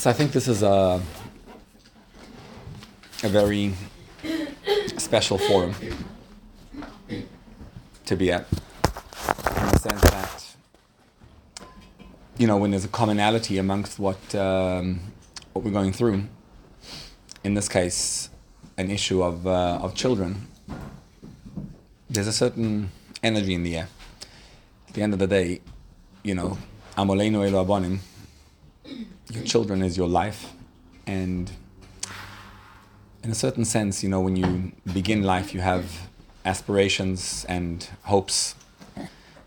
So I think this is a a very special forum to be at, in the sense that you know when there's a commonality amongst what um, what we're going through. In this case, an issue of uh, of children. There's a certain energy in the air. At the end of the day, you know, Amoleinu Elo Abonim your children is your life. And in a certain sense you know when you begin life you have aspirations and hopes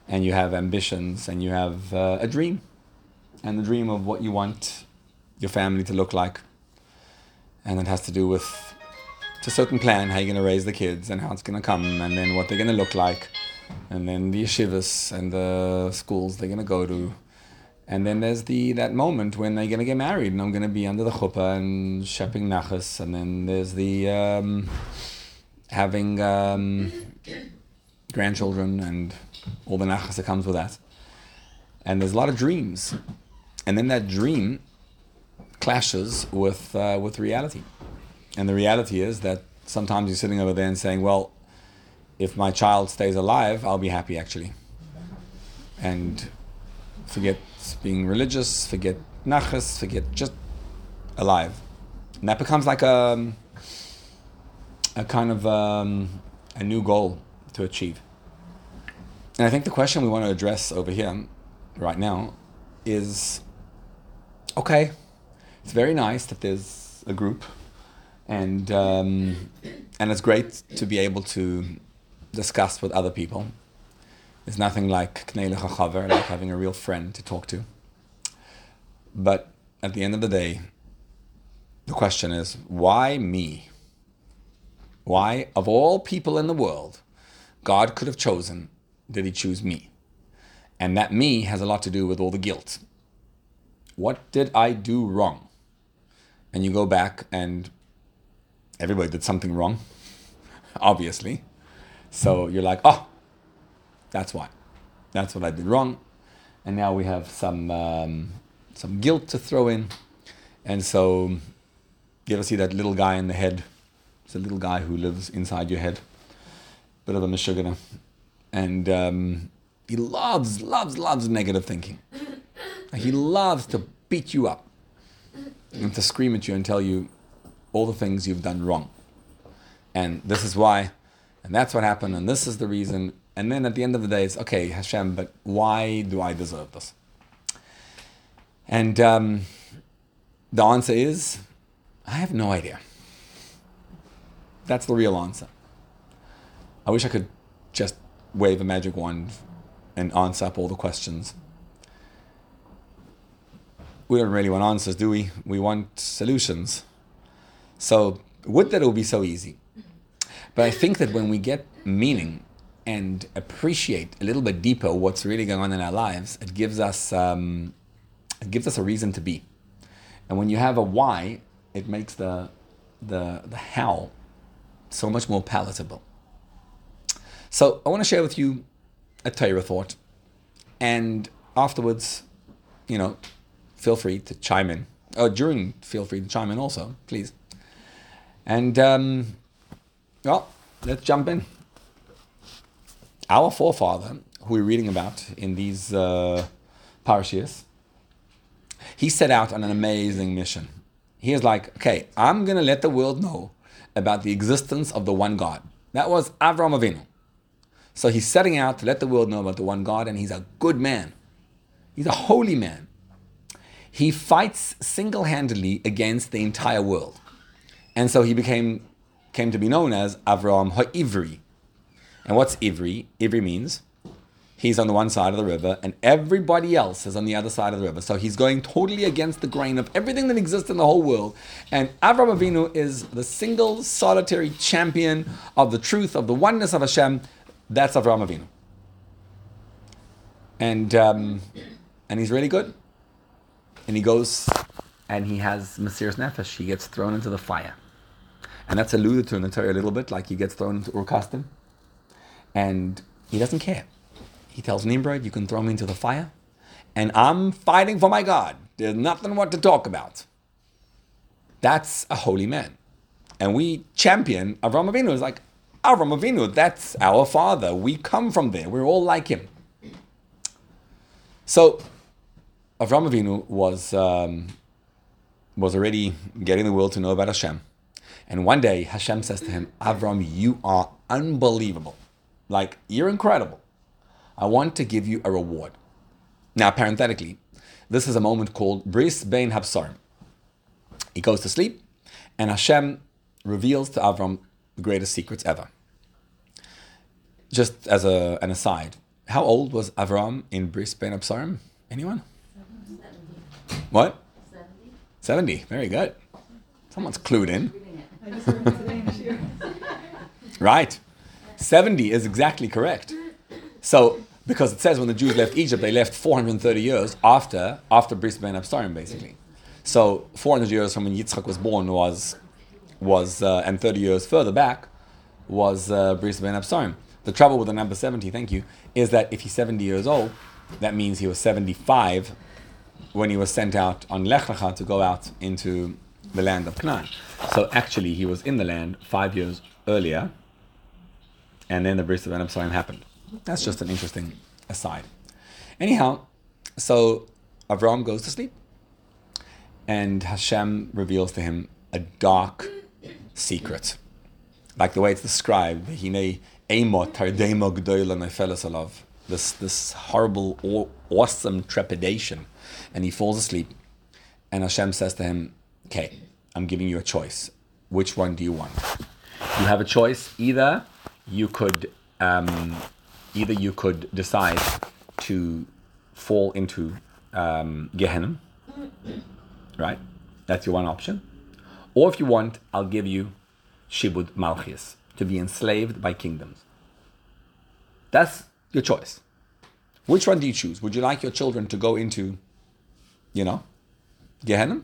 and you have ambitions and you have uh, a dream and the dream of what you want your family to look like. And it has to do with a certain plan how you're going to raise the kids and how it's going to come and then what they're going to look like and then the yeshivas and the schools they're going to go to and then there's the that moment when they're gonna get married, and I'm gonna be under the chuppah and shepping nachas. And then there's the um, having um, grandchildren and all the nachas that comes with that. And there's a lot of dreams, and then that dream clashes with uh, with reality. And the reality is that sometimes you're sitting over there and saying, "Well, if my child stays alive, I'll be happy actually." And forget being religious, forget nachas, forget just alive. And that becomes like a, a kind of um, a new goal to achieve. And I think the question we want to address over here, right now, is okay, it's very nice that there's a group, and um, and it's great to be able to discuss with other people there's nothing like Chaver, like having a real friend to talk to. But at the end of the day, the question is why me? Why, of all people in the world, God could have chosen, did He choose me? And that me has a lot to do with all the guilt. What did I do wrong? And you go back and everybody did something wrong, obviously. So you're like, oh, that's why. That's what I did wrong. And now we have some um, some guilt to throw in. And so you ever see that little guy in the head? It's a little guy who lives inside your head. Bit of a mishugana. And um, he loves, loves, loves negative thinking. He loves to beat you up and to scream at you and tell you all the things you've done wrong. And this is why, and that's what happened, and this is the reason, and then at the end of the day, it's okay, Hashem, but why do I deserve this? And um, the answer is, I have no idea. That's the real answer. I wish I could just wave a magic wand and answer up all the questions. We don't really want answers, do we? We want solutions. So, would that it would be so easy? But I think that when we get meaning and appreciate a little bit deeper what's really going on in our lives, it gives us um, it gives us a reason to be. And when you have a why, it makes the the the how so much more palatable. So I want to share with you a Torah thought, and afterwards, you know, feel free to chime in. Oh, during, feel free to chime in also, please. And um, well, let's jump in. Our forefather, who we're reading about in these uh, parashiyas, he set out on an amazing mission. He is like, okay, I'm going to let the world know about the existence of the one God. That was Avram Avinu. So he's setting out to let the world know about the one God, and he's a good man. He's a holy man. He fights single handedly against the entire world. And so he became came to be known as Avram Ha'ivri. And what's Ivri? Ivri means he's on the one side of the river and everybody else is on the other side of the river. So he's going totally against the grain of everything that exists in the whole world. And Avram Avinu is the single solitary champion of the truth, of the oneness of Hashem. That's Avram Avinu. And, um, and he's really good. And he goes and he has Mesiras Nefesh. He gets thrown into the fire. And that's alluded to in the Torah a little bit, like he gets thrown into Ur Kasdim. And he doesn't care. He tells Nimrod, You can throw me into the fire, and I'm fighting for my God. There's nothing what to talk about. That's a holy man. And we champion Avram Avinu. It's like, Avram Avinu, that's our father. We come from there. We're all like him. So, Avram Avinu was, um, was already getting the world to know about Hashem. And one day, Hashem says to him, Avram, you are unbelievable. Like, you're incredible. I want to give you a reward. Now, parenthetically, this is a moment called Bris Bein Habsarim. He goes to sleep, and Hashem reveals to Avram the greatest secrets ever. Just as a, an aside, how old was Avram in Bris Bein Habsarim? Anyone? 70. What? 70. 70. Very good. Someone's clued in. right. 70 is exactly correct. So, because it says when the Jews left Egypt, they left 430 years after after Bris Bein Habsarim, basically. So 400 years from when Yitzchak was born was was uh, and 30 years further back was uh, Bris Bein Habsarim. The trouble with the number 70, thank you, is that if he's 70 years old, that means he was 75 when he was sent out on Lech Lecha to go out into the land of Canaan. So actually, he was in the land five years earlier, and then the Bris Bein Habsarim happened. That's just an interesting aside. Anyhow, so Avram goes to sleep, and Hashem reveals to him a dark secret. Like the way it's described, this, this horrible, awesome trepidation. And he falls asleep, and Hashem says to him, Okay, I'm giving you a choice. Which one do you want? You have a choice. Either you could um, either you could decide to fall into um, Gehenna, right? That's your one option. Or if you want, I'll give you Shibud Malchis, to be enslaved by kingdoms. That's your choice. Which one do you choose? Would you like your children to go into, you know, Gehenna?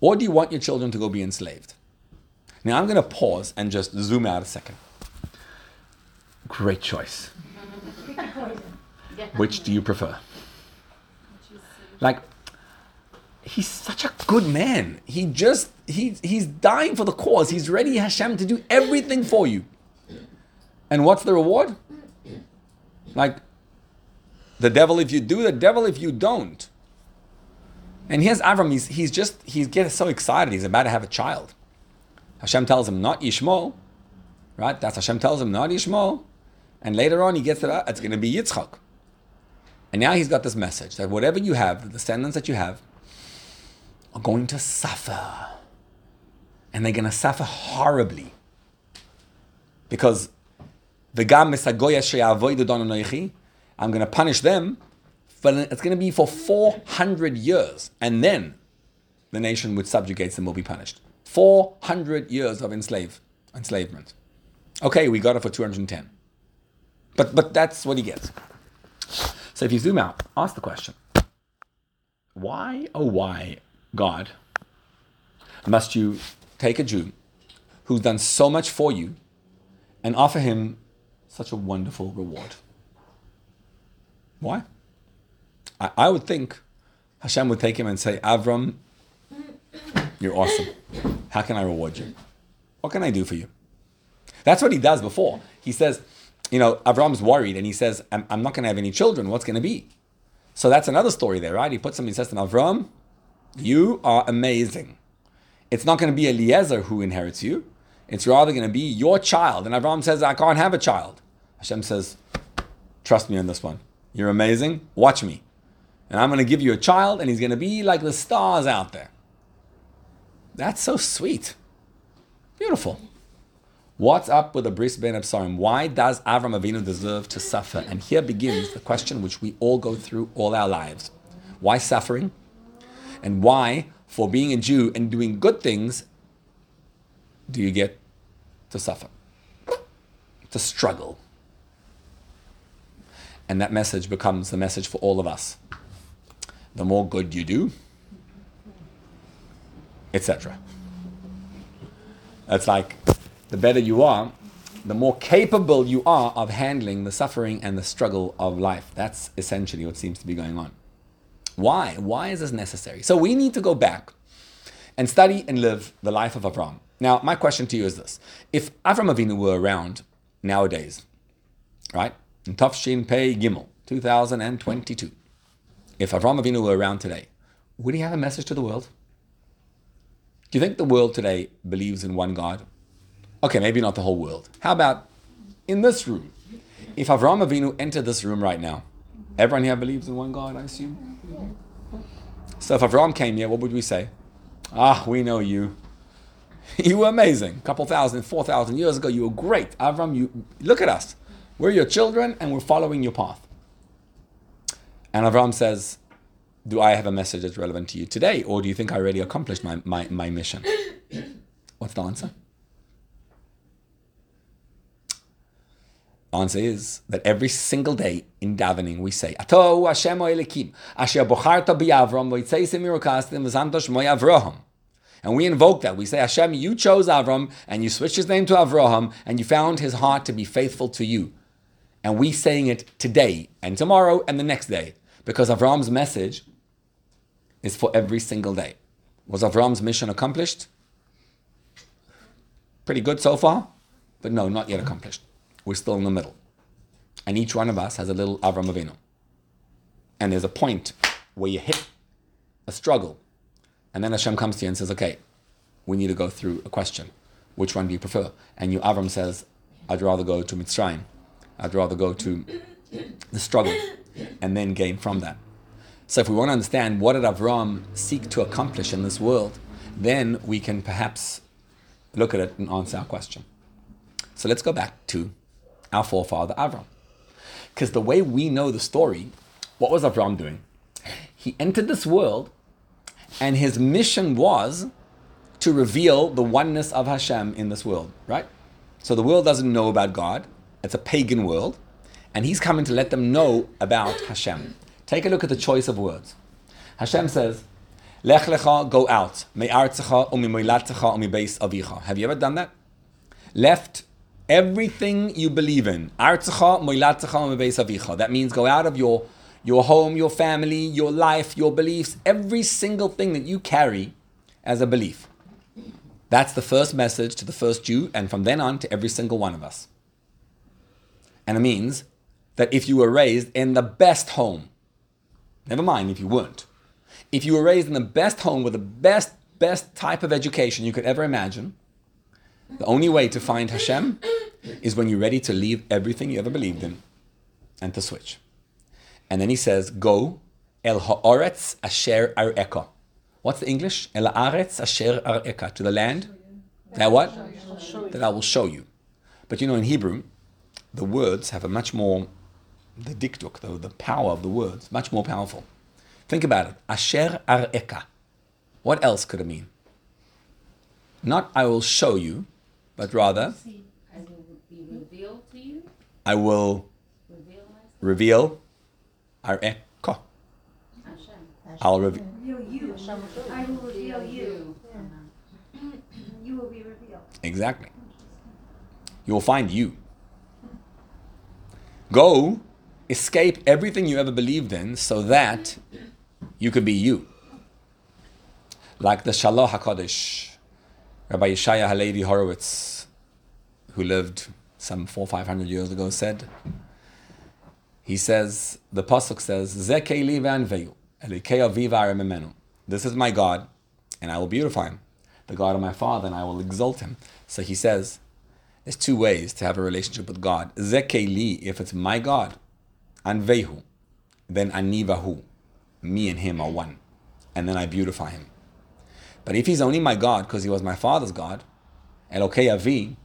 Or do you want your children to go be enslaved? Now I'm going to pause and just zoom out a second. Great choice. Which do you prefer? Like, he's such a good man. He just he he's dying for the cause. He's ready, Hashem, to do everything for you. And what's the reward? Like the devil if you do, the devil if you don't. And here's Avram, he's, he's just, he's getting so excited, he's about to have a child. Hashem tells him, not Yishmael, right? That's Hashem tells him, not Yishmael. And later on, he gets to it's going to be Yitzchak. And now he's got this message that whatever you have, the descendants that you have, are going to suffer. And they're going to suffer horribly. Because the gam I'm going to punish them, but it's going to be for 400 years. And then the nation which subjugates them will be punished. 400 years of enslave, enslavement. Okay, we got it for 210. But, but that's what he gets. So if you zoom out, ask the question why, oh, why, God, must you take a Jew who's done so much for you and offer him such a wonderful reward? Why? I, I would think Hashem would take him and say, Avram, you're awesome. How can I reward you? What can I do for you? That's what he does before. He says, you know, Avram's worried and he says, I'm, I'm not going to have any children. What's going to be? So that's another story there, right? He puts something, he says to him, Avram, you are amazing. It's not going to be Eliezer who inherits you. It's rather going to be your child. And Avram says, I can't have a child. Hashem says, trust me on this one. You're amazing. Watch me. And I'm going to give you a child, and he's going to be like the stars out there. That's so sweet. Beautiful. What's up with the Bris Bein Habsarim? Why does Avram Avinu deserve to suffer? And here begins the question which we all go through all our lives. Why suffering? And why, for being a Jew and doing good things, do you get to suffer? To struggle. And that message becomes the message for all of us. The more good you do, etc. It's like the better you are, the more capable you are of handling the suffering and the struggle of life. That's essentially what seems to be going on. Why? Why is this necessary? So we need to go back and study and live the life of Avram. Now, my question to you is this. If Avram Avinu were around nowadays, right, in Tav Shin Pei Gimel, 2022, if Avram Avinu were around today, would he have a message to the world? Do you think the world today believes in one God? Okay, maybe not the whole world. How about in this room? If Avram Avinu entered this room right now, everyone here believes in one God, I assume? So if Avram came here, what would we say? Ah, we know you. You were amazing. A couple thousand, four thousand years ago, you were great. Avram, you look at us. We're your children and we're following your path. And Avram says, Do I have a message that's relevant to you today? Or do you think I already accomplished my, my, my mission? What's the answer? Answer is that every single day in davening we say, Ato Hashem Elokim, Asher Bocharta B'Avram, Avraham. And we invoke that. We say, Hashem, you chose Avram, and you switched his name to Avraham, and you found his heart to be faithful to you. And we saying it today, and tomorrow, and the next day, because Avram's message is for every single day. Was Avram's mission accomplished? Pretty good so far, but no, not yet accomplished. We're still in the middle. And each one of us has a little Avram Avinu. And there's a point where you hit a struggle. And then Hashem comes to you and says, okay, we need to go through a question. Which one do you prefer? And you, Avram says, I'd rather go to Mitzrayim. I'd rather go to the struggle and then gain from that. So if we want to understand what did Avram seek to accomplish in this world, then we can perhaps look at it and answer our question. So let's go back to our forefather Avram. Because the way we know the story, what was Avram doing? He entered this world, and his mission was to reveal the oneness of Hashem in this world, right? So the world doesn't know about God, it's a pagan world, and he's coming to let them know about Hashem. Take a look at the choice of words. Hashem says, Lech lecha, go out. Avicha. Have you ever done that? Left everything you believe in. That means go out of your, your home, your family, your life, your beliefs, every single thing that you carry as a belief. That's the first message to the first Jew, and from then on to every single one of us. And it means that if you were raised in the best home, never mind if you weren't, if you were raised in the best home with the best, best type of education you could ever imagine, the only way to find Hashem is when you're ready to leave everything you ever believed in and to switch. And then he says, Go el ha'aretz asher ar'eka. What's the English? El ha'aretz asher ar'eka. To the land that what? That I will show you. But you know, in Hebrew, the words have a much more, the dikduk, the, the power of the words, much more powerful. Think about it. Asher ar'eka. What else could it mean? Not I will show you, but rather I will reveal ar'eka. I'll reveal you. I will reveal you. You will be revealed. Exactly. You will find you. Go escape everything you ever believed in so that you could be you. Like the Shalah HaKadosh, Rabbi Yeshaya Halevi Horowitz, who lived some four, five hundred years ago said. He says, the Pasuk says, This is my God, and I will beautify him. The God of my father, and I will exalt him. So he says, there's two ways to have a relationship with God. Zekeli, if it's my God, and vehu, then anivahu. Me and him are one. And then I beautify him. But if he's only my God because he was my father's God, Elokei Avi,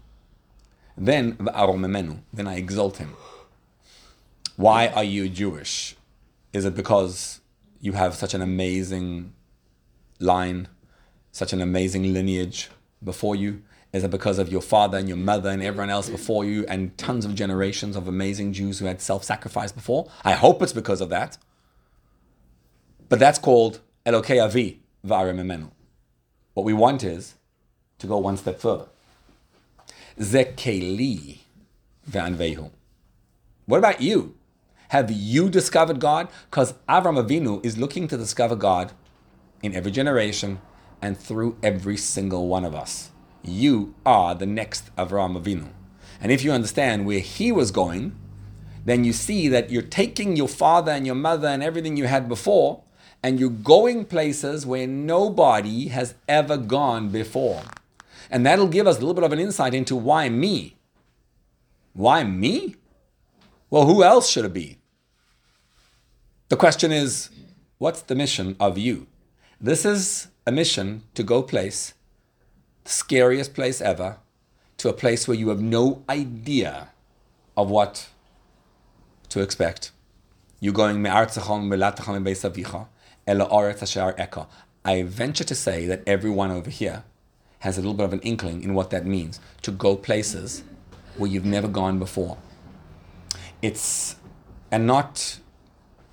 then then I exalt him. Why are you Jewish? Is it because you have such an amazing line, such an amazing lineage before you? Is it because of your father and your mother and everyone else before you and tons of generations of amazing Jews who had self sacrifice before? I hope it's because of that. But that's called Elokei Avi V'arem What we want is to go one step further. Zekeli vanvehu. What about you? Have you discovered God? Because Avram Avinu is looking to discover God in every generation and through every single one of us. You are the next Avraham Avinu. And if you understand where he was going, then you see that you're taking your father and your mother and everything you had before, and you're going places where nobody has ever gone before. And that'll give us a little bit of an insight into why me. Why me? Well, who else should it be? The question is, what's the mission of you? This is a mission to go place, the scariest place ever, to a place where you have no idea of what to expect. You're going I venture to say that everyone over here has a little bit of an inkling in what that means to go places where you've never gone before. It's and not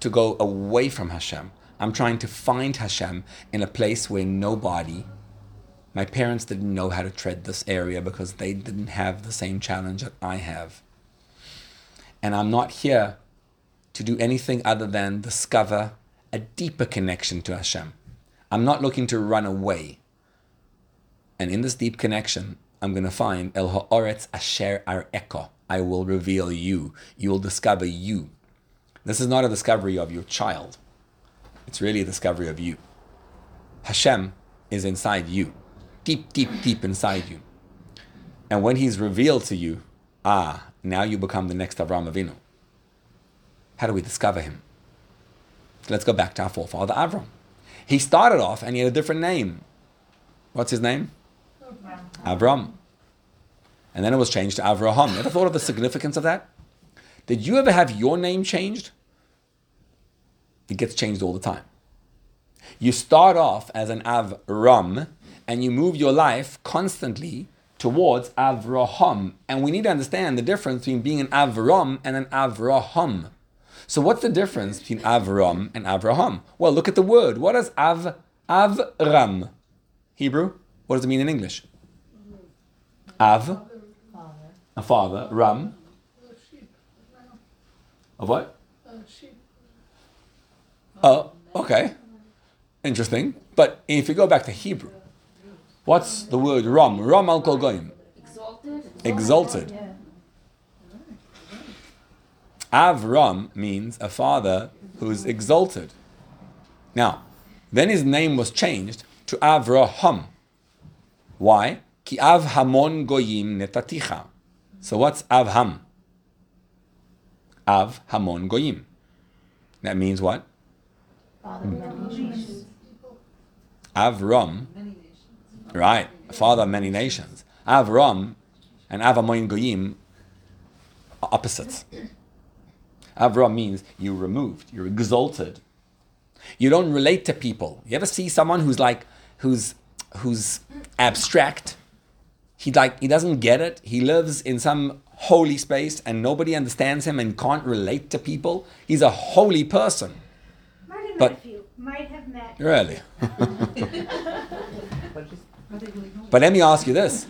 to go away from Hashem. I'm trying to find Hashem in a place where nobody, my parents didn't know how to tread this area because they didn't have the same challenge that I have. And I'm not here to do anything other than discover a deeper connection to Hashem. I'm not looking to run away. And in this deep connection, I'm going to find El Ha'oretz Asher Ar'eko. I will reveal you. You will discover you. This is not a discovery of your child. It's really a discovery of you. Hashem is inside you, deep, deep, deep inside you. And when He's revealed to you, ah, now you become the next Avram Avinu. How do we discover Him? Let's go back to our forefather Avram. He started off and he had a different name. What's his name? Avram. And then it was changed to Avraham. You ever thought of the significance of that? Did you ever have your name changed? It gets changed all the time. You start off as an Avram and you move your life constantly towards Avraham. And we need to understand the difference between being an Avram and an Avraham. So what's the difference between Avram and Avraham? Well, look at the word. What does Av Avram? Hebrew? What does it mean in English? Av, a father. Ram, of what? Oh, okay. Interesting. But if you go back to Hebrew, what's the word ram? Ram al kol goyim. Exalted. Exalted. Avram means a father who's exalted. Now, then his name was changed to Avraham. Why? Ki av hamon goyim netaticha. So what's avham? Av hamon goyim. That means what? Avram. Right, father of many nations. Avram and Avamon Goyim are opposites. Avram means you're removed, you're exalted. You don't relate to people. You ever see someone who's like, who's who's abstract? He like he doesn't get it. He lives in some holy space and nobody understands him and can't relate to people. He's a holy person. Might have But- met a. Might have met. Really? but let me ask you this.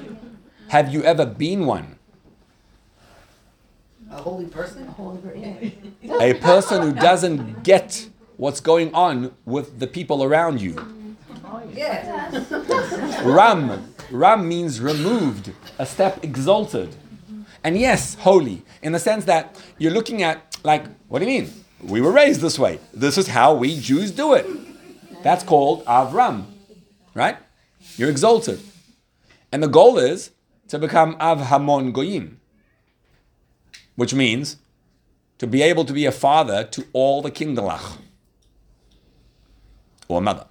Have you ever been one? A holy person? A holy person A person who doesn't get what's going on with the people around you. Yeah. Ram. Ram means removed, a step exalted. And yes, holy, in the sense that you're looking at, like, what do you mean? We were raised this way. This is how we Jews do it. That's called Avram, right? You're exalted. And the goal is to become Avhamon Goyim, which means to be able to be a father to all the kinderlach, or mother,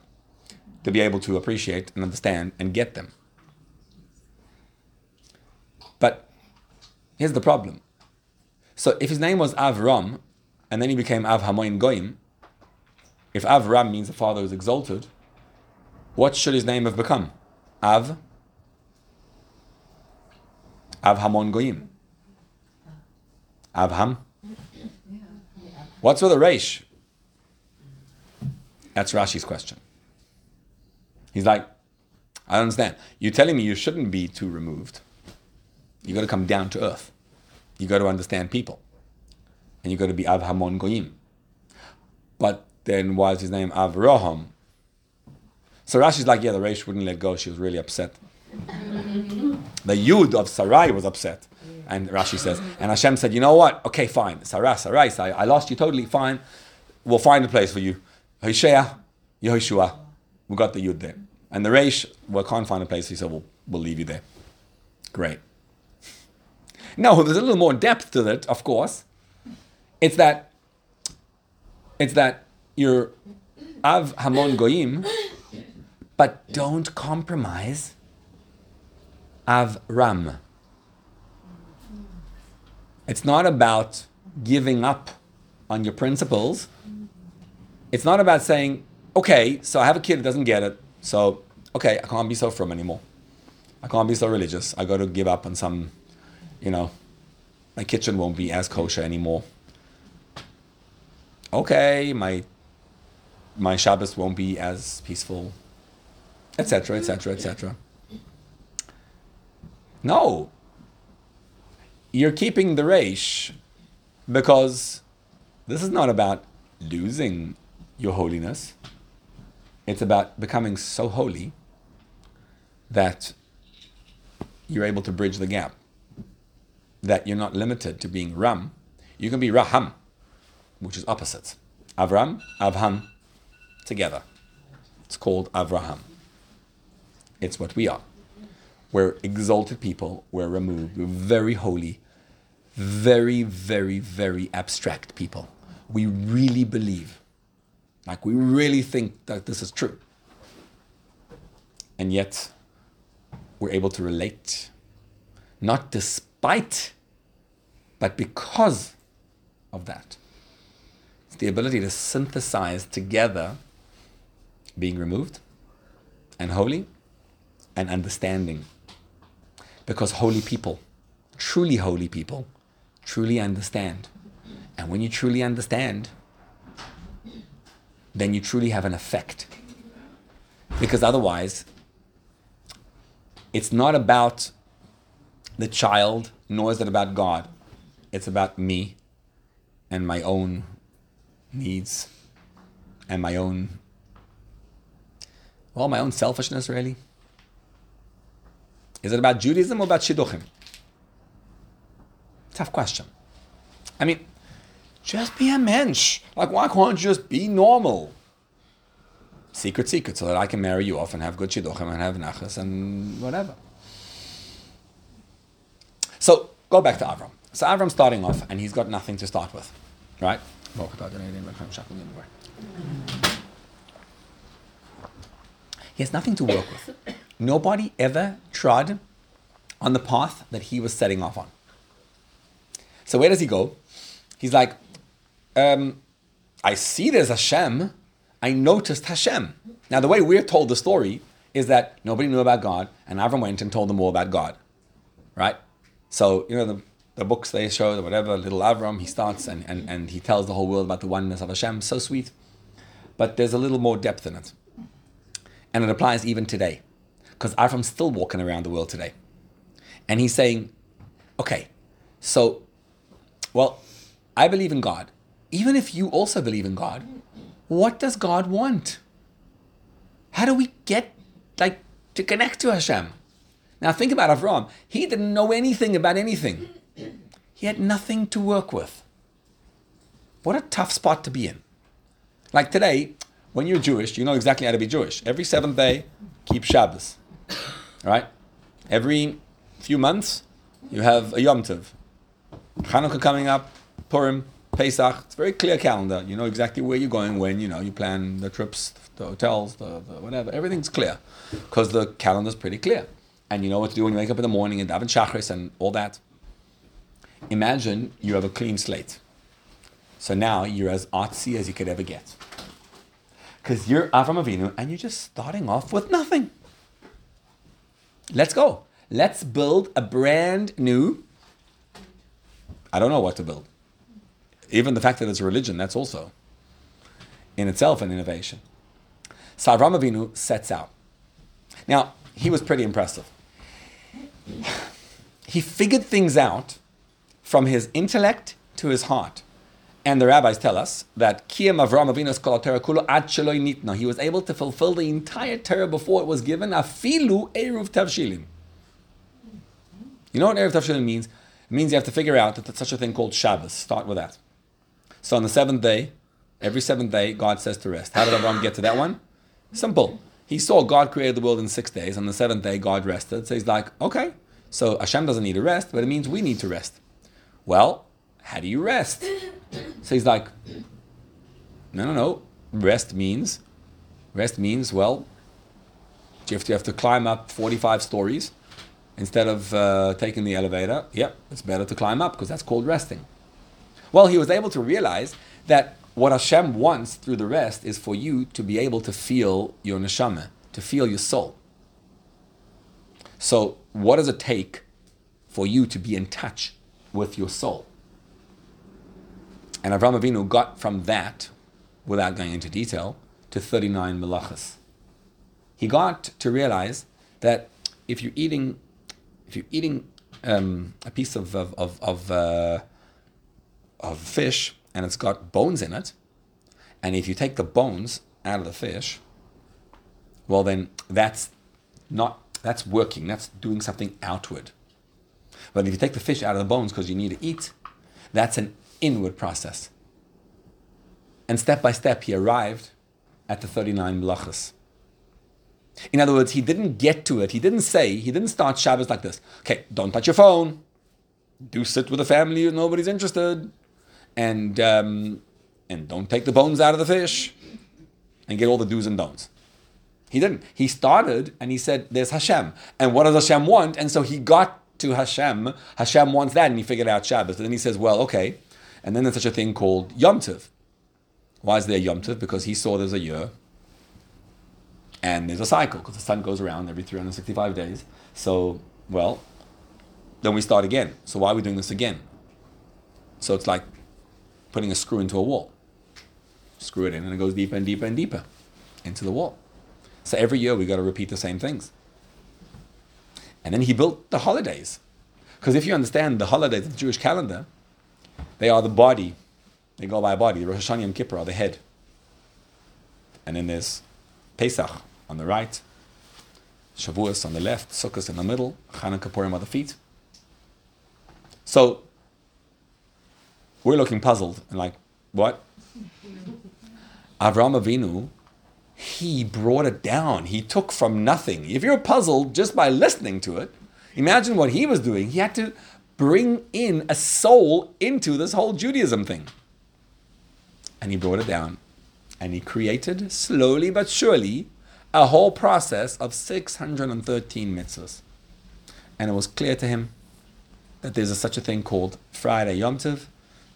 to be able to appreciate and understand and get them. But here's the problem. So if his name was Avram, and then he became Av Hamon Goyim, if Avram means the father is exalted, what should his name have become? Av? Av Hamon Goyim. Avham? What's with the Reish? That's Rashi's question. He's like, I don't understand. You're telling me you shouldn't be too removed. You got to come down to earth. You got to understand people. And you got to be Av Hamon Goyim. But then why is his name Avraham? So Rashi's like, yeah, the Reish wouldn't let go. She was really upset. the Yud of Sarai was upset. And Rashi says, and Hashem said, you know what? Okay, fine. Sarah, Sarai, I, I lost you totally. Fine. We'll find a place for you. Hoshea, Yehoshua. We got the Yud there. And the Reish, we can't find a place. He said, we'll, we'll leave you there. Great. No, there's a little more depth to it, of course. It's that it's that you're av hamon goyim, but don't compromise av ram. It's not about giving up on your principles. It's not about saying, okay, so I have a kid that doesn't get it, so okay, I can't be so firm anymore. I can't be so religious. I got to give up on some, you know, my kitchen won't be as kosher anymore. Okay, my my Shabbos won't be as peaceful, etc., etc., etc. No, you're keeping the reish because this is not about losing your holiness. It's about becoming so holy that you're able to bridge the gap. That you're not limited to being Ram. You can be Raham, which is opposites. Avram, Avham, together. It's called Avraham. It's what we are. We're exalted people. We're removed. We're very holy, very, very, very abstract people. We really believe, like we really think that this is true. And yet, we're able to relate, not despite, but because of that. It's the ability to synthesize together being removed and holy and understanding. Because holy people, truly holy people, truly understand. And when you truly understand, then you truly have an effect. Because otherwise, it's not about the child, nor is it about God. It's about me and my own needs and my own, well, my own selfishness, really. Is it about Judaism or about Shidduchim? Tough question. I mean, just be a mensch. Like, why can't you just be normal? Secret, secret, so that I can marry you off and have good shidduchim and have nachas and whatever. So, go back to Avram. So, Avram's starting off and he's got nothing to start with, right? He has nothing to work with. Nobody ever trod on the path that he was setting off on. So where does he go? He's like, um, I see there's Hashem. I noticed Hashem. Now the way we're told the story is that nobody knew about God, and Avram went and told them all about God, right? So you know the, the books they show, whatever, little Avram, he starts and, and, and he tells the whole world about the oneness of Hashem. So sweet, but there's a little more depth in it, and it applies even today, because Avram's still walking around the world today, and he's saying, okay, so well, I believe in God. Even if you also believe in God, what does God want? How do we get like to connect to Hashem? Now think about Avram. He didn't know anything about anything. He had nothing to work with. What a tough spot to be in. Like today, when you're Jewish, you know exactly how to be Jewish. Every seventh day, keep Shabbos. Right? Every few months, you have a Yom Tov. Hanukkah coming up, Purim, Pesach. It's a very clear calendar. You know exactly where you're going when. You know you plan the trips, the hotels, the, the whatever. Everything's clear because the calendar's pretty clear, and you know what to do when you wake up in the morning and daven shachris and all that. Imagine you have a clean slate. So now you're as artsy as you could ever get. Because you're Avram Avinu and you're just starting off with nothing. Let's go. Let's build a brand new I don't know what to build. Even the fact that it's a religion, that's also in itself an innovation. So Avram Avinu sets out. Now, he was pretty impressive. He figured things out from his intellect to his heart. And the rabbis tell us that Kiyam Avram Avinu's Kol Torah Kulu Ad Nitna. He was able to fulfill the entire Torah before it was given. Afilu Eruv Tavshilim. You know what Eruv Tavshilim means? It means you have to figure out that there's such a thing called Shabbos. Start with that. So on the seventh day, every seventh day, God says to rest. How did Avram get to that one? Simple. He saw God created the world in six days. On the seventh day, God rested. So he's like, okay. So Hashem doesn't need to rest, but it means we need to rest. Well, how do you rest? So he's like, no, no, no. Rest means, rest means, well, you have to, you have to climb up 45 stories instead of uh, taking the elevator. Yep, it's better to climb up because that's called resting. Well, he was able to realize that what Hashem wants through the rest is for you to be able to feel your neshama, to feel your soul. So, what does it take for you to be in touch with your soul? And Avram Avinu got from that, without going into detail, to 39 melachas. He got to realize that if you're eating, if you're eating um, a piece of of of of, uh, of fish and it's got bones in it, and if you take the bones out of the fish, well then that's not that's working. That's doing something outward. But if you take the fish out of the bones because you need to eat, that's an inward process. And step by step, he arrived at the 39 melachas. In other words, he didn't get to it. He didn't say, he didn't start Shabbos like this. Okay, don't touch your phone. Do sit with the family nobody's interested. And, um, and don't take the bones out of the fish. And get all the do's and don'ts. He didn't. He started and he said, There's Hashem. And what does Hashem want? And so he got to Hashem. Hashem wants that, and he figured out Shabbos. And then he says, Well, okay. And then there's such a thing called Yom Tov. Why is there Yom Tov? Because he saw there's a year and there's a cycle because the sun goes around every 365 days. So, well, then we start again. So why are we doing this again? So it's like putting a screw into a wall. Screw it in and it goes deeper and deeper and deeper into the wall. So every year we got to repeat the same things. And then he built the holidays. Because if you understand the holidays of the Jewish calendar, they are the body. They go by body. The Rosh Hashanah and Kippur are the head. And then there's Pesach on the right, Shavuos on the left, Sukkot in the middle, Chanukah Purim on the feet. So we're looking puzzled and like, what? Avram Avinu, he brought it down. He took from nothing. If you're puzzled just by listening to it, imagine what he was doing. He had to bring in a soul into this whole Judaism thing. And he brought it down. And he created, slowly but surely, a whole process of 613 mitzvahs. And it was clear to him that there's a, such a thing called Friday Yom Tov.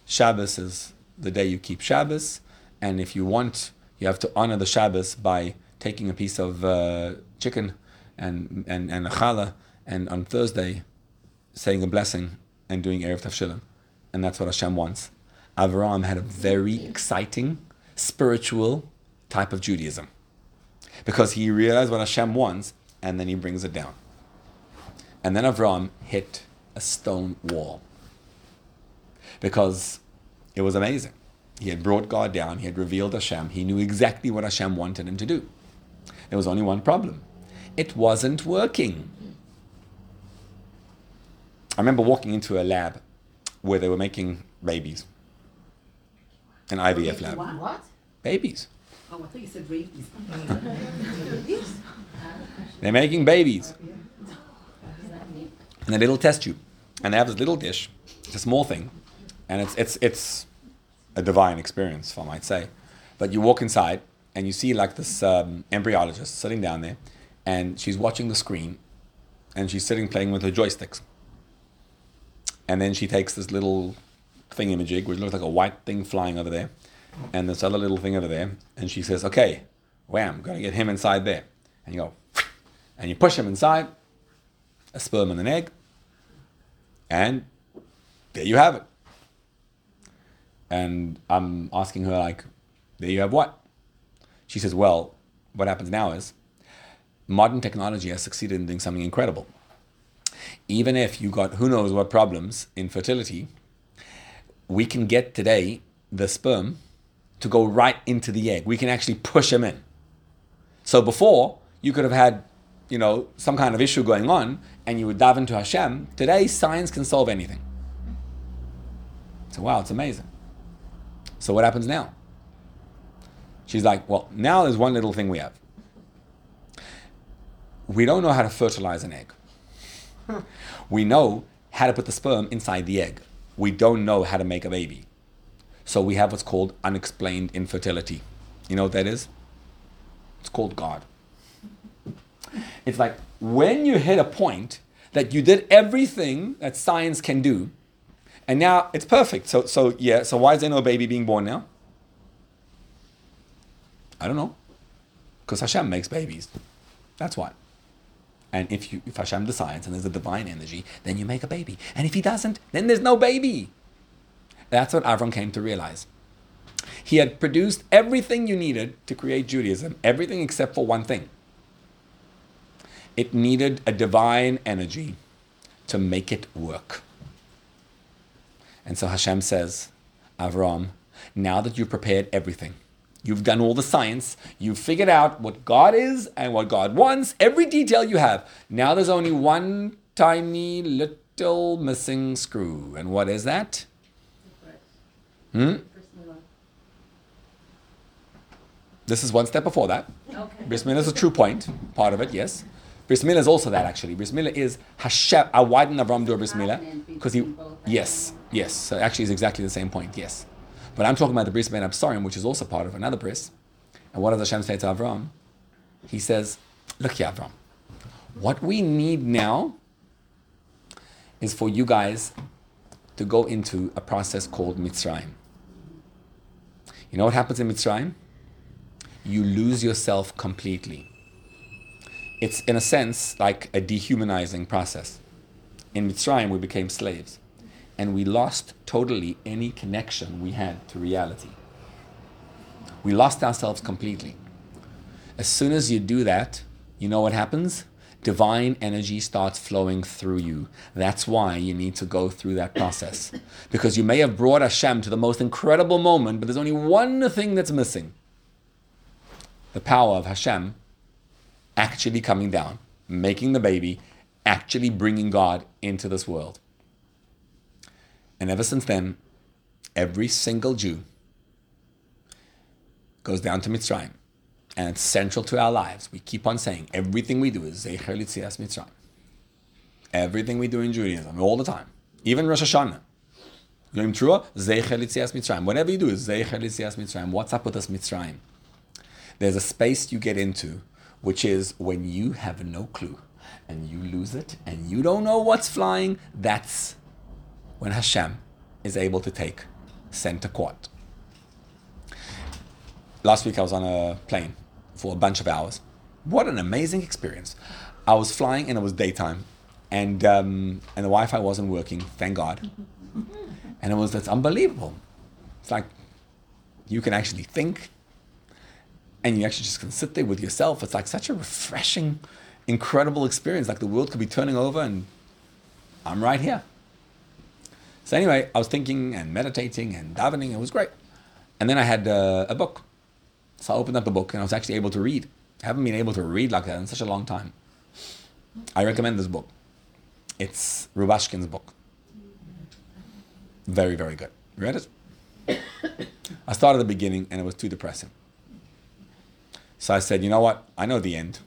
Shabbos is the day you keep Shabbos. And if you want, you have to honor the Shabbos by taking a piece of uh, chicken and, and, and a challah, and on Thursday, saying a blessing and doing Eruv Tavshilim. And that's what Hashem wants. Avraham had a very exciting, spiritual type of Judaism. Because he realized what Hashem wants, and then he brings it down. And then Avram hit a stone wall. Because it was amazing. He had brought God down, he had revealed Hashem, he knew exactly what Hashem wanted him to do. There was only one problem it wasn't working. I remember walking into a lab where they were making babies. An IVF lab. What? Babies. Oh, I thought you said rabies. They're making babies. In a little test tube. And they have this little dish. It's a small thing. And it's it's it's a divine experience, if I might say. But you walk inside and you see like this um, embryologist sitting down there and she's watching the screen and she's sitting playing with her joysticks. And then she takes this little thingamajig, which looks like a white thing flying over there, and this other little thing over there, and she says, okay, wham, gotta get him inside there. And you go, and you push him inside, a sperm and an egg, and there you have it. And I'm asking her, like, there you have what? She says, well, what happens now is modern technology has succeeded in doing something incredible. Even if you got who knows what problems in fertility, we can get today the sperm to go right into the egg. We can actually push them in. So before, you could have had, you know, some kind of issue going on and you would dive into Hashem. Today, science can solve anything. So, wow, it's amazing. So, what happens now? She's like, well, now there's one little thing we have. We don't know how to fertilize an egg. We know how to put the sperm inside the egg. We don't know how to make a baby. So we have what's called unexplained infertility. You know what that is? It's called God. It's like when you hit a point that you did everything that science can do, and now it's perfect. So, so yeah. So why is there no baby being born now? I don't know. Because Hashem makes babies. That's why. And if you if Hashem decides and there's a divine energy, then you make a baby. And if he doesn't, then there's no baby. That's what Avram came to realize. He had produced everything you needed to create Judaism, everything except for one thing. It needed a divine energy to make it work. And so Hashem says, Avram, now that you've prepared everything, You've done all the science. You've figured out what God is and what God wants, every detail you have. Now there's only one tiny little missing screw. And what is that? Hmm? This is one step before that. Okay. Bris Milah is a true point, part of it, yes. Bris Milah is also that actually. Bris Milah is Hashem. Didn't Avram a Bris Milah? Because he, yes, yes. So actually, it's exactly the same point. Yes. But I'm talking about the bris ben absarim, which is also part of another bris. And what does Hashem say to Avram? He says, "Look here, Avram. What we need now is for you guys to go into a process called Mitzrayim. You know what happens in Mitzrayim? You lose yourself completely. It's in a sense like a dehumanizing process. In Mitzrayim, we became slaves and we lost totally any connection we had to reality. We lost ourselves completely. As soon as you do that, you know what happens? Divine energy starts flowing through you. That's why you need to go through that process. Because you may have brought Hashem to the most incredible moment, but there's only one thing that's missing the power of Hashem actually coming down, making the baby, actually bringing God into this world. And ever since then, every single Jew goes down to Mitzrayim. And it's central to our lives. We keep on saying everything we do is Zecher Litzias Mitzrayim. Everything we do in Judaism, all the time. Even Rosh Hashanah. Yom Teruah, Zecher Litzias Mitzrayim. Whatever you do is Zecher Litzias Mitzrayim. What's up with this Mitzrayim? There's a space you get into, which is when you have no clue and you lose it and you don't know what's flying, that's when Hashem is able to take center court. Last week I was on a plane for a bunch of hours. What an amazing experience! I was flying and it was daytime, and um, and the Wi-Fi wasn't working. Thank God. And it was it's unbelievable. It's like you can actually think, and you actually just can sit there with yourself. It's like such a refreshing, incredible experience. Like the world could be turning over, and I'm right here. So anyway, I was thinking and meditating and davening. It was great. And then I had uh, a book. So I opened up the book and I was actually able to read. I haven't been able to read like that in such a long time. I recommend this book. It's Rubashkin's book. Very, very good. You read it? I started at the beginning and it was too depressing. So I said, you know what? I know the end.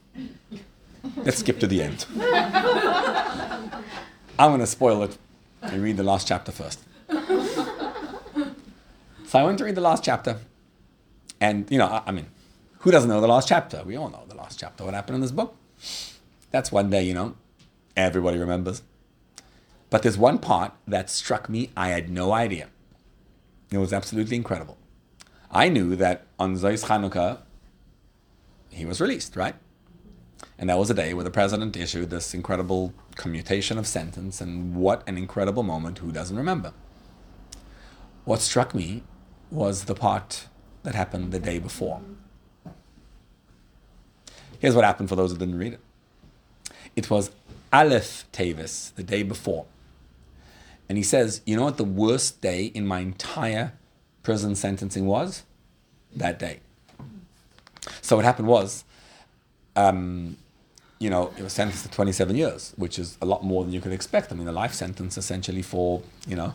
Let's skip to the end. I'm going to spoil it and read the last chapter first. so I went to read the last chapter, and you know, I, I, mean, who doesn't know the last chapter? We all know the last chapter. What happened in this book? That's one day, you know, everybody remembers. But there's one part that struck me. I had no idea. It was absolutely incredible. I knew that on Zos Chanukah, he was released, right? And that was a day where the president issued this incredible commutation of sentence, and what an incredible moment, who doesn't remember? What struck me was the part that happened the day before. Here's what happened for those who didn't read it. It was Aleph Teves, the day before. And he says, You know what the worst day in my entire prison sentencing was? That day. So what happened was, um, you know, it was sentenced to 27 years, which is a lot more than you could expect. I mean, a life sentence essentially for, you know,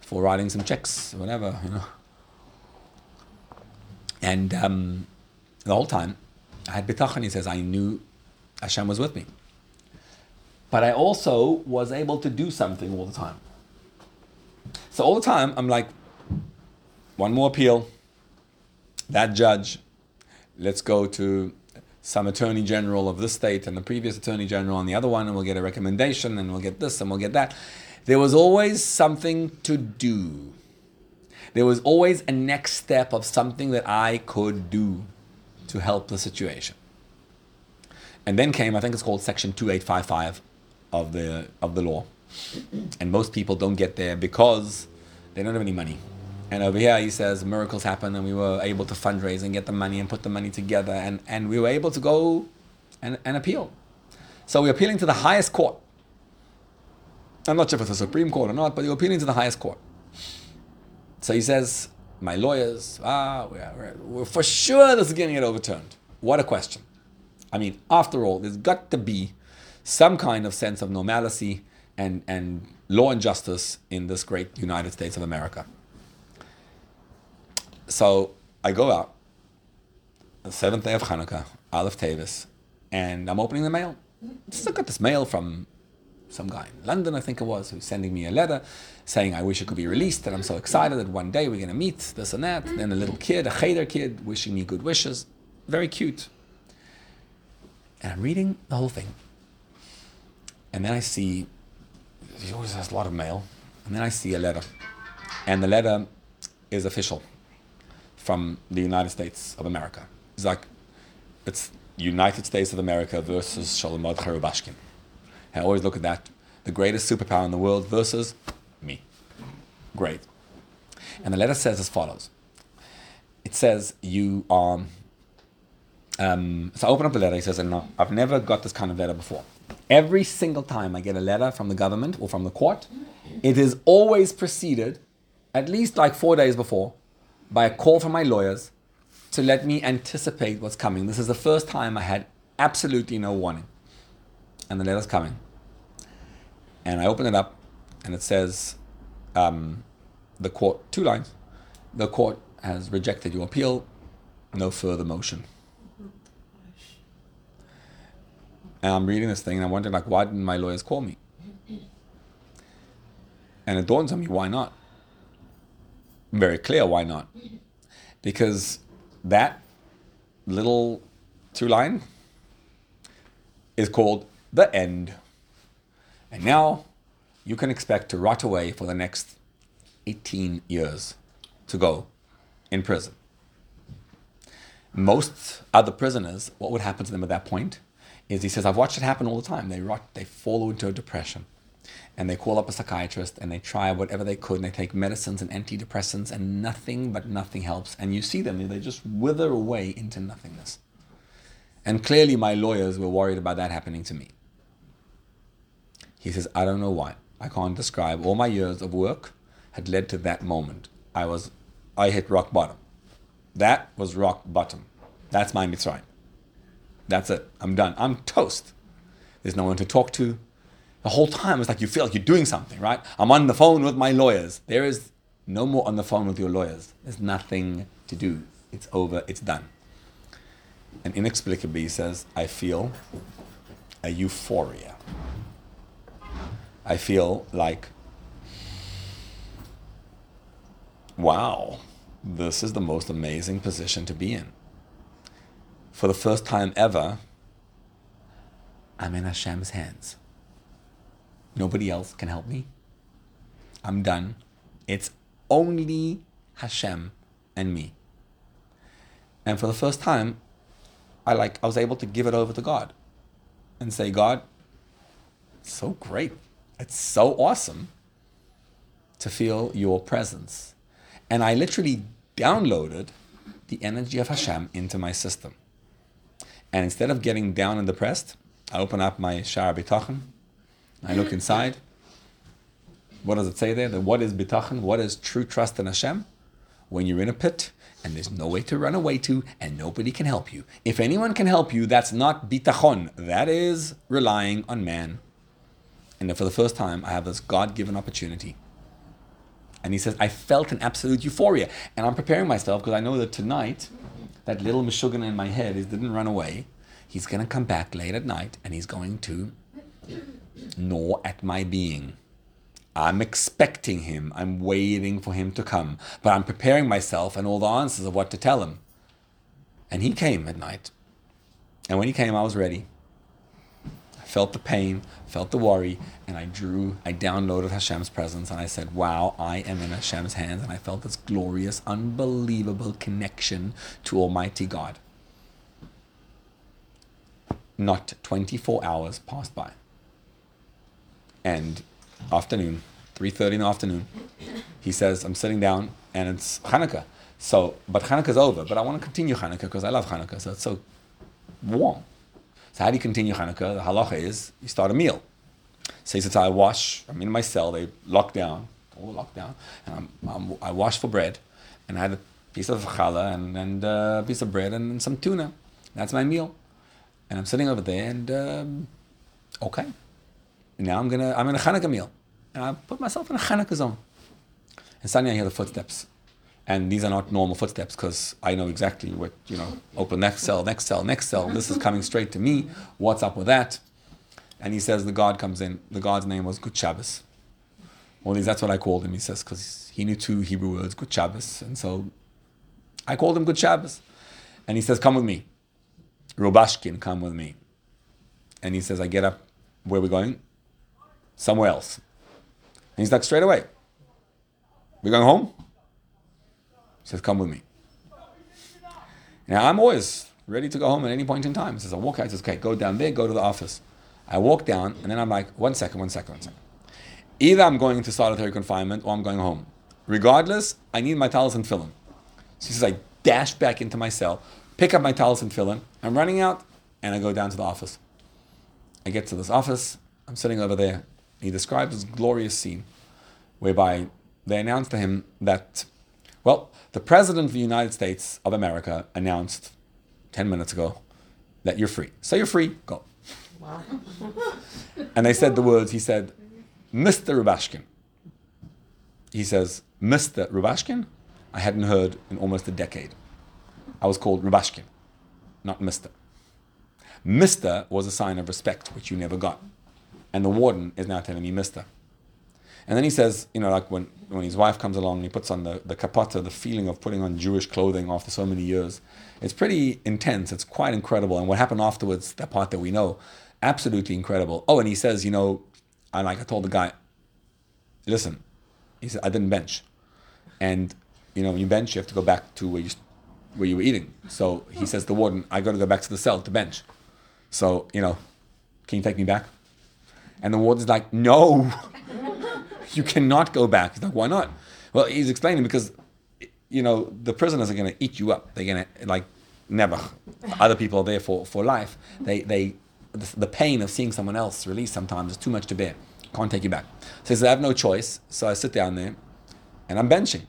for writing some checks or whatever, you know. And um, the whole time, I had bitachon. He says, I knew Hashem was with me. But I also was able to do something all the time. So all the time, I'm like, one more appeal. That judge, let's go to some attorney general of this state and the previous attorney general on the other one, and we'll get a recommendation, and we'll get this, and we'll get that. There was always something to do. There was always a next step of something that I could do to help the situation. And then came, I think it's called Section 2855 of the, of the law. And most people don't get there because they don't have any money. And over here, he says miracles happen, and we were able to fundraise and get the money and put the money together, and, and we were able to go and, and appeal. So we're appealing to the highest court. I'm not sure if it's the Supreme Court or not, but you're appealing to the highest court. So he says, My lawyers, ah, we're, we're, we're for sure this is going to get overturned. What a question. I mean, after all, there's got to be some kind of sense of normalcy and, and law and justice in this great United States of America. So I go out, the seventh day of Hanukkah, Aleph Teves, and I'm opening the mail. Just look at this mail from some guy in London, I think it was, who's sending me a letter saying I wish it could be released, and I'm so excited that one day we're going to meet, this and that. Then a little kid, a cheder kid, wishing me good wishes. Very cute. And I'm reading the whole thing. And then I see, he always has a lot of mail. And then I see a letter. And the letter is official from the United States of America. It's like, it's United States of America versus Sholom Mordechai Rubashkin. I always look at that. The greatest superpower in the world versus me. Great. And the letter says as follows. It says, you are, um, so I open up the letter, he says, and I've never got this kind of letter before. Every single time I get a letter from the government or from the court, it is always preceded, at least like four days before, by a call from my lawyers to let me anticipate what's coming. This is the first time I had absolutely no warning. And the letter's coming. And I open it up, and it says, um, the court, two lines, the court has rejected your appeal, no further motion. And I'm reading this thing, and I'm wondering, like, why didn't my lawyers call me? And it dawns on me, why not? Very clear, why not? Because that little two line is called the end. And now you can expect to rot away for the next 18 years to go in prison. Most other prisoners, what would happen to them at that point is he says, I've watched it happen all the time. They rot, they fall into a depression. And they call up a psychiatrist and they try whatever they could and they take medicines and antidepressants and nothing but nothing helps. And you see them, they just wither away into nothingness. And clearly, my lawyers were worried about that happening to me. He says, I don't know why. I can't describe. All my years of work had led to that moment. I was, I hit rock bottom. That was rock bottom. That's my Mitzrayim. That's it. I'm done. I'm toast. There's no one to talk to. The whole time it's like you feel like you're doing something, right? I'm on the phone with my lawyers. There is no more on the phone with your lawyers. There's nothing to do. It's over. It's done. And inexplicably, he says, I feel a euphoria. I feel like, wow, this is the most amazing position to be in. For the first time ever, I'm in Hashem's hands. Nobody else can help me. I'm done. It's only Hashem and me. And for the first time, I like I was able to give it over to God and say, God, so great. It's so awesome to feel your presence. And I literally downloaded the energy of Hashem into my system. And instead of getting down and depressed, I open up my Shaar HaBitachon. I look inside. What does it say there? That what is Bitachon? What is true trust in Hashem? when you're in a pit and there's no way to run away to and nobody can help you. If anyone can help you, that's not bitachon. That is relying on man. And for the first time, I have this God given opportunity. And he says, I felt an absolute euphoria. And I'm preparing myself because I know that tonight, that little Meshuggah in my head is didn't run away. He's going to come back late at night and he's going to gnaw at my being. I'm expecting him. I'm waiting for him to come. But I'm preparing myself and all the answers of what to tell him. And he came at night. And when he came, I was ready. I felt the pain, felt the worry, and I drew, I downloaded Hashem's presence and I said, Wow, I am in Hashem's hands. And I felt this glorious, unbelievable connection to Almighty God. Not 24 hours passed by. And afternoon, 3.30 in the afternoon, he says, I'm sitting down and it's Hanukkah. So, but Hanukkah's over, but I want to continue Hanukkah because I love Hanukkah, so it's so warm. So how do you continue Hanukkah? The halacha is you start a meal. So he says, I wash, I'm in my cell, they lock down, all locked down, and I'm, I'm, i wash for bread, and I had a piece of challah and, and uh, a piece of bread and, some tuna. That's my meal. And I'm sitting over there and, um, okay, now I'm gonna I'm in a Hanukkah meal, and I put myself in a Hanukkah zone. And suddenly I hear the footsteps, and these are not normal footsteps because I know exactly what you know. Open next cell, next cell, next cell. This is coming straight to me. What's up with that? And he says the God comes in. The God's name was Good Shabbos. Well, that's what I called him. He says because he knew two Hebrew words, Good Shabbos, and so I called him Good Shabbos. And he says, "Come with me, Rubashkin, come with me." And he says, "I get up. Where are we going? Somewhere else. And he's like, straight away. We're going home? He says, come with me. Now I'm always ready to go home at any point in time. He says, I walk out, he says, okay, go down there, go to the office. I walk down, and then I'm like, one second, one second, one second. Either I'm going to solitary confinement or I'm going home. Regardless, I need my towels and tefillin. So he says, I dash back into my cell, pick up my towels and tefillin. I'm running out, and I go down to the office. I get to this office. I'm sitting over there. He describes this glorious scene whereby they announced to him that, well, the President of the United States of America announced 10 minutes ago that you're free. So you're free, go. Wow. and they said the words, he said, Mr. Rubashkin. He says, Mr. Rubashkin? I hadn't heard in almost a decade. I was called Rubashkin, not Mr. Mr. was a sign of respect, which you never got and the warden is now telling me mister. And then he says, you know, like when, when his wife comes along he puts on the, the kapata, the feeling of putting on Jewish clothing after so many years, it's pretty intense. It's quite incredible. And what happened afterwards, that part that we know, absolutely incredible. Oh, and he says, you know, I like I told the guy, listen, he said, I didn't bench. And, you know, when you bench, you have to go back to where you, where you were eating. So he says, to the warden, I got to go back to the cell to bench. So, you know, can you take me back? And the warden's like, no, you cannot go back. He's like, why not? Well, he's explaining because, you know, the prisoners are going to eat you up. They're going to, like, never. Other people are there for, for life. They, they, the, the pain of seeing someone else released sometimes is too much to bear. Can't take you back. So he says, I have no choice. So I sit down there and I'm benching.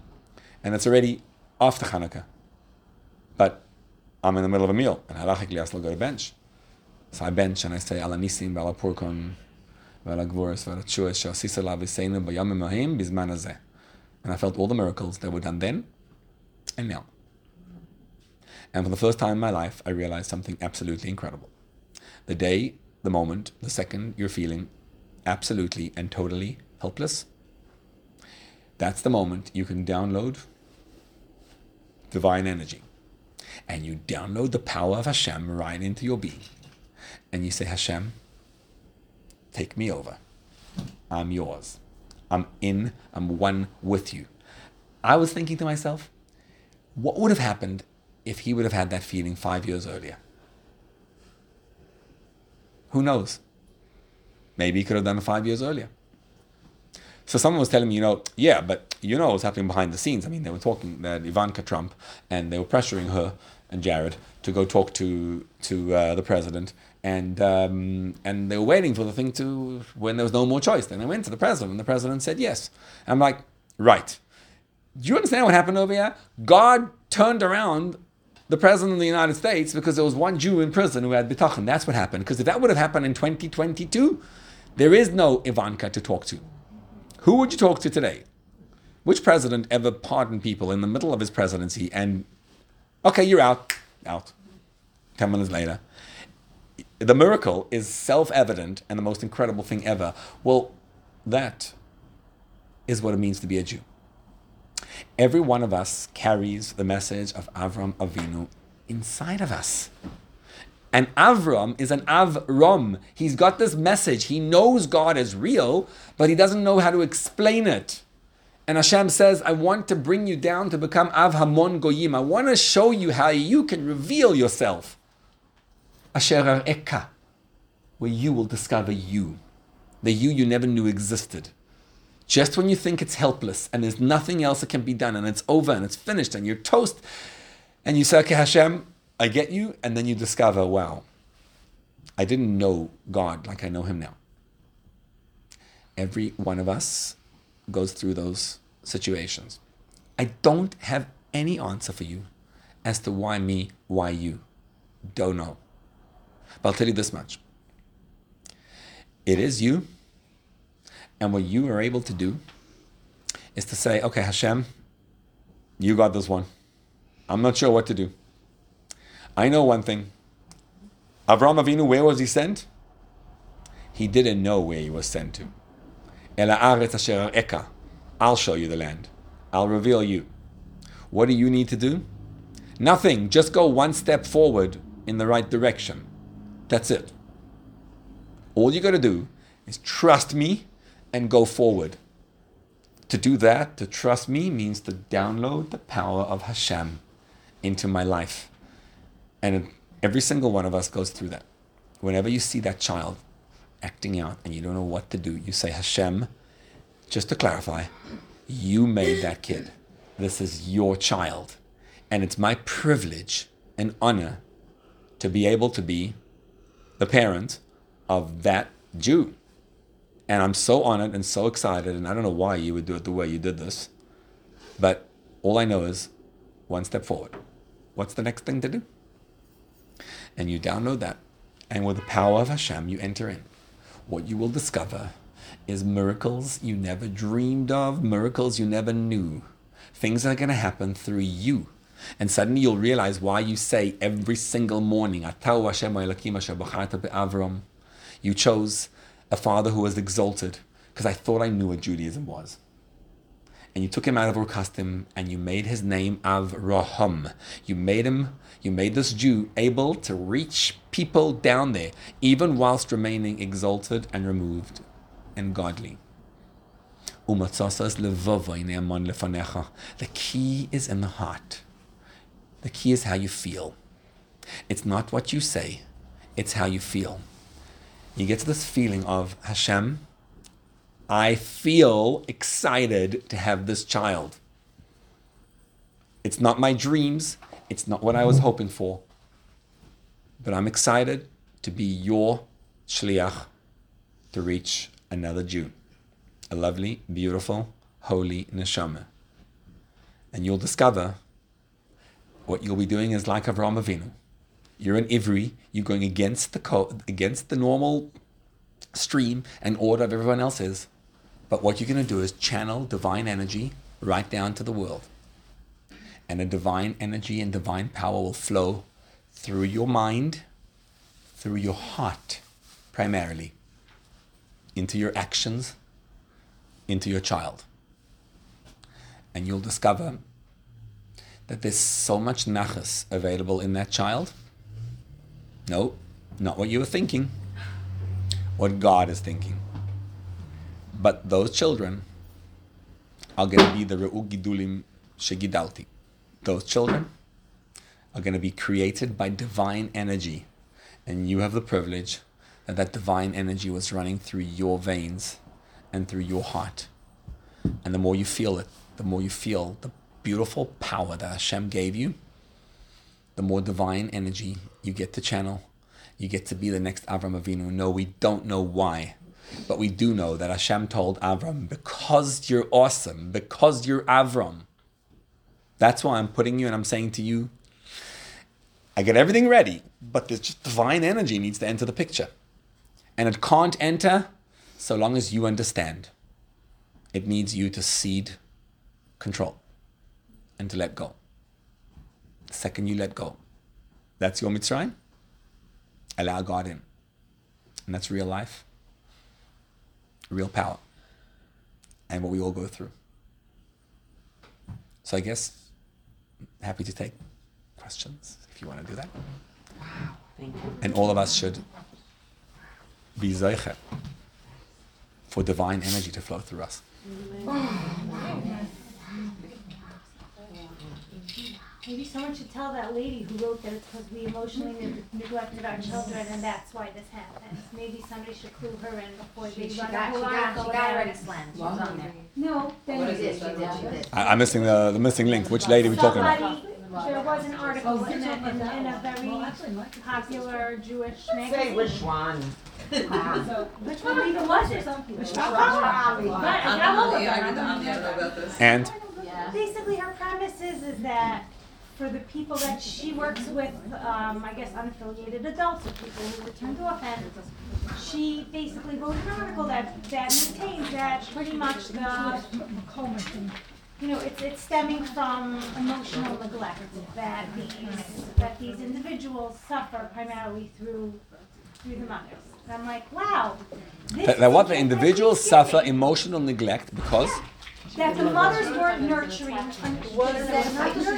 And it's already after Hanukkah. But I'm in the middle of a meal. And halachically, I still go to bench. So I bench and I say, Alanisim, Balapurkon, and I felt all the miracles that were done then and now. And for the first time in my life, I realized something absolutely incredible. The day, the moment, the second you're feeling absolutely and totally helpless, that's the moment you can download divine energy. And you download the power of Hashem right into your being. And you say, Hashem, Take me over. I'm yours. I'm in, I'm one with you. I was thinking to myself, what would have happened if he would have had that feeling five years earlier? Who knows? Maybe he could have done it five years earlier. So someone was telling me, you know, yeah, but you know what's happening behind the scenes. I mean, they were talking that Ivanka Trump and they were pressuring her and Jared to go talk to to uh, the president and um, and they were waiting for the thing to when there was no more choice. Then they went to the president, and the president said yes. I'm like, right. Do you understand what happened over here? God turned around the president of the United States because there was one Jew in prison who had bitachon. That's what happened. Because if that would have happened in 2022, there is no Ivanka to talk to. Who would you talk to today? Which president ever pardoned people in the middle of his presidency and, okay, you're out, out. 10 minutes later. The miracle is self evident and the most incredible thing ever. Well, that is what it means to be a Jew. Every one of us carries the message of Avram Avinu inside of us. And Avram is an Avram. He's got this message. He knows God is real, but he doesn't know how to explain it. And Hashem says, I want to bring you down to become Av Hamon Goyim. I want to show you how you can reveal yourself. Asher ar'eka, where you will discover you, the you you never knew existed. Just when you think it's helpless and there's nothing else that can be done and it's over and it's finished and you're toast, and you say, okay, Hashem, I get you, and then you discover, wow, I didn't know God like I know Him now. Every one of us goes through those situations. I don't have any answer for you as to why me, why you. Don't know. But I'll tell you this much it is you, and what you are able to do is to say, okay, Hashem, you got this one. I'm not sure what to do. I know one thing. Avram Avinu, where was he sent? He didn't know where he was sent to. ar'eka. I'll show you the land. I'll reveal you. What do you need to do? Nothing. Just go one step forward in the right direction. That's it. All you got to do is trust me and go forward. To do that, to trust me, means to download the power of Hashem into my life. And every single one of us goes through that. Whenever you see that child acting out and you don't know what to do, you say, Hashem, just to clarify, you made that kid. This is your child. And it's my privilege and honor to be able to be the parent of that Jew. And I'm so honored and so excited, and I don't know why you would do it the way you did this, but all I know is one step forward. What's the next thing to do? And you download that, and with the power of Hashem, you enter in. What you will discover is miracles you never dreamed of, miracles you never knew. Things are going to happen through you. And suddenly you'll realize why you say every single morning, You chose a father who was exalted because I thought I knew what Judaism was. And you took him out of Ur Kasdim and you made his name Avraham. You made him, you made this Jew able to reach people down there, even whilst remaining exalted and removed and godly. The key is in the heart. The key is how you feel. It's not what you say, it's how you feel you get to this feeling of Hashem, I feel excited to have this child. It's not my dreams, it's not what I was hoping for, but I'm excited to be your shliach to reach another Jew, a lovely, beautiful, holy neshama. And you'll discover what you'll be doing is like Avraham Avinu. You're an Ivri. You're going against the co- against the normal stream and order of everyone else is. But what you're going to do is channel divine energy right down to the world. And a divine energy and divine power will flow through your mind, through your heart, primarily, into your actions, into your child. And you'll discover that there's so much nachas available in that child no, not what you were thinking. What God is thinking. But those children are going to be the Re'u Gidulim Shegidalti. Those children are going to be created by divine energy. And you have the privilege that that divine energy was running through your veins and through your heart. And the more you feel it, the more you feel the beautiful power that Hashem gave you, the more divine energy you get to channel. You get to be the next Avram Avinu. No, we don't know why. But we do know that Hashem told Avram, because you're awesome, because you're Avram, That's why I'm putting you and I'm saying to you, I get everything ready, but this divine energy needs to enter the picture. And it can't enter so long as you understand. It needs you to cede control and to let go. The second you let go, that's your Mitzrayim. Allow God in. And that's real life, real power, and what we all go through. So I guess happy to take questions if you want to do that. Wow, Thank you. And all of us should be zeicher for divine energy to flow through us. Maybe someone should tell that lady who wrote that it's because we emotionally neg- neglected our children and that's why this happens. Maybe somebody should clue her in before they She, she run a got, she whole got, article she got about already it. slammed, she was on there. No, then What you it? did, she did, she did. I, I'm missing the, the missing link. Which lady are we talking about? Somebody, there was an article in a, in, in a very popular Jewish Say magazine. which one. Which one even was it? Which one? Probably. But I got all of them. I I the, don't I'm remember. about this. And Basically, her premise is, is that for the people that she works with, um, I guess unaffiliated adults or people who return to offend, she basically wrote an article that, that maintains that pretty much the, you know, it's, it's stemming from emotional neglect, that these, that these individuals suffer primarily through, through the mothers. And I'm like, wow. this that, what the individuals suffer emotional neglect because That the mothers weren't nurturing. Was that not just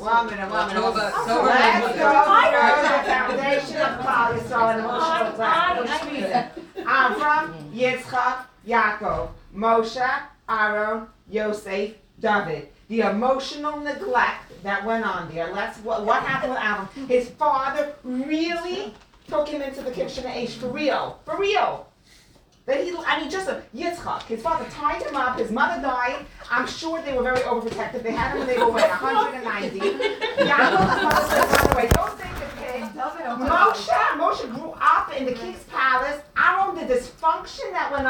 One minute, one minute. Talk about- talk Let's about- go through the foundation of Klal Yisrael and emotional I- neglect. I'm from Yitzchak, Yaakov, Moshe, Aaron, Yosef, David. The emotional neglect that went on there. Let's what, what happened with Aaron? His father really took him into the kitchen of Aish for real, for real. That he, I mean, just a Yitzchak. His father tied him up. His mother died. I'm sure they were very overprotective. They had him when they were like 190. Yaakov, said, by the way, don't think the pig. Moshe, Moshe grew up in the king's palace. Aaron, the dysfunction that went on.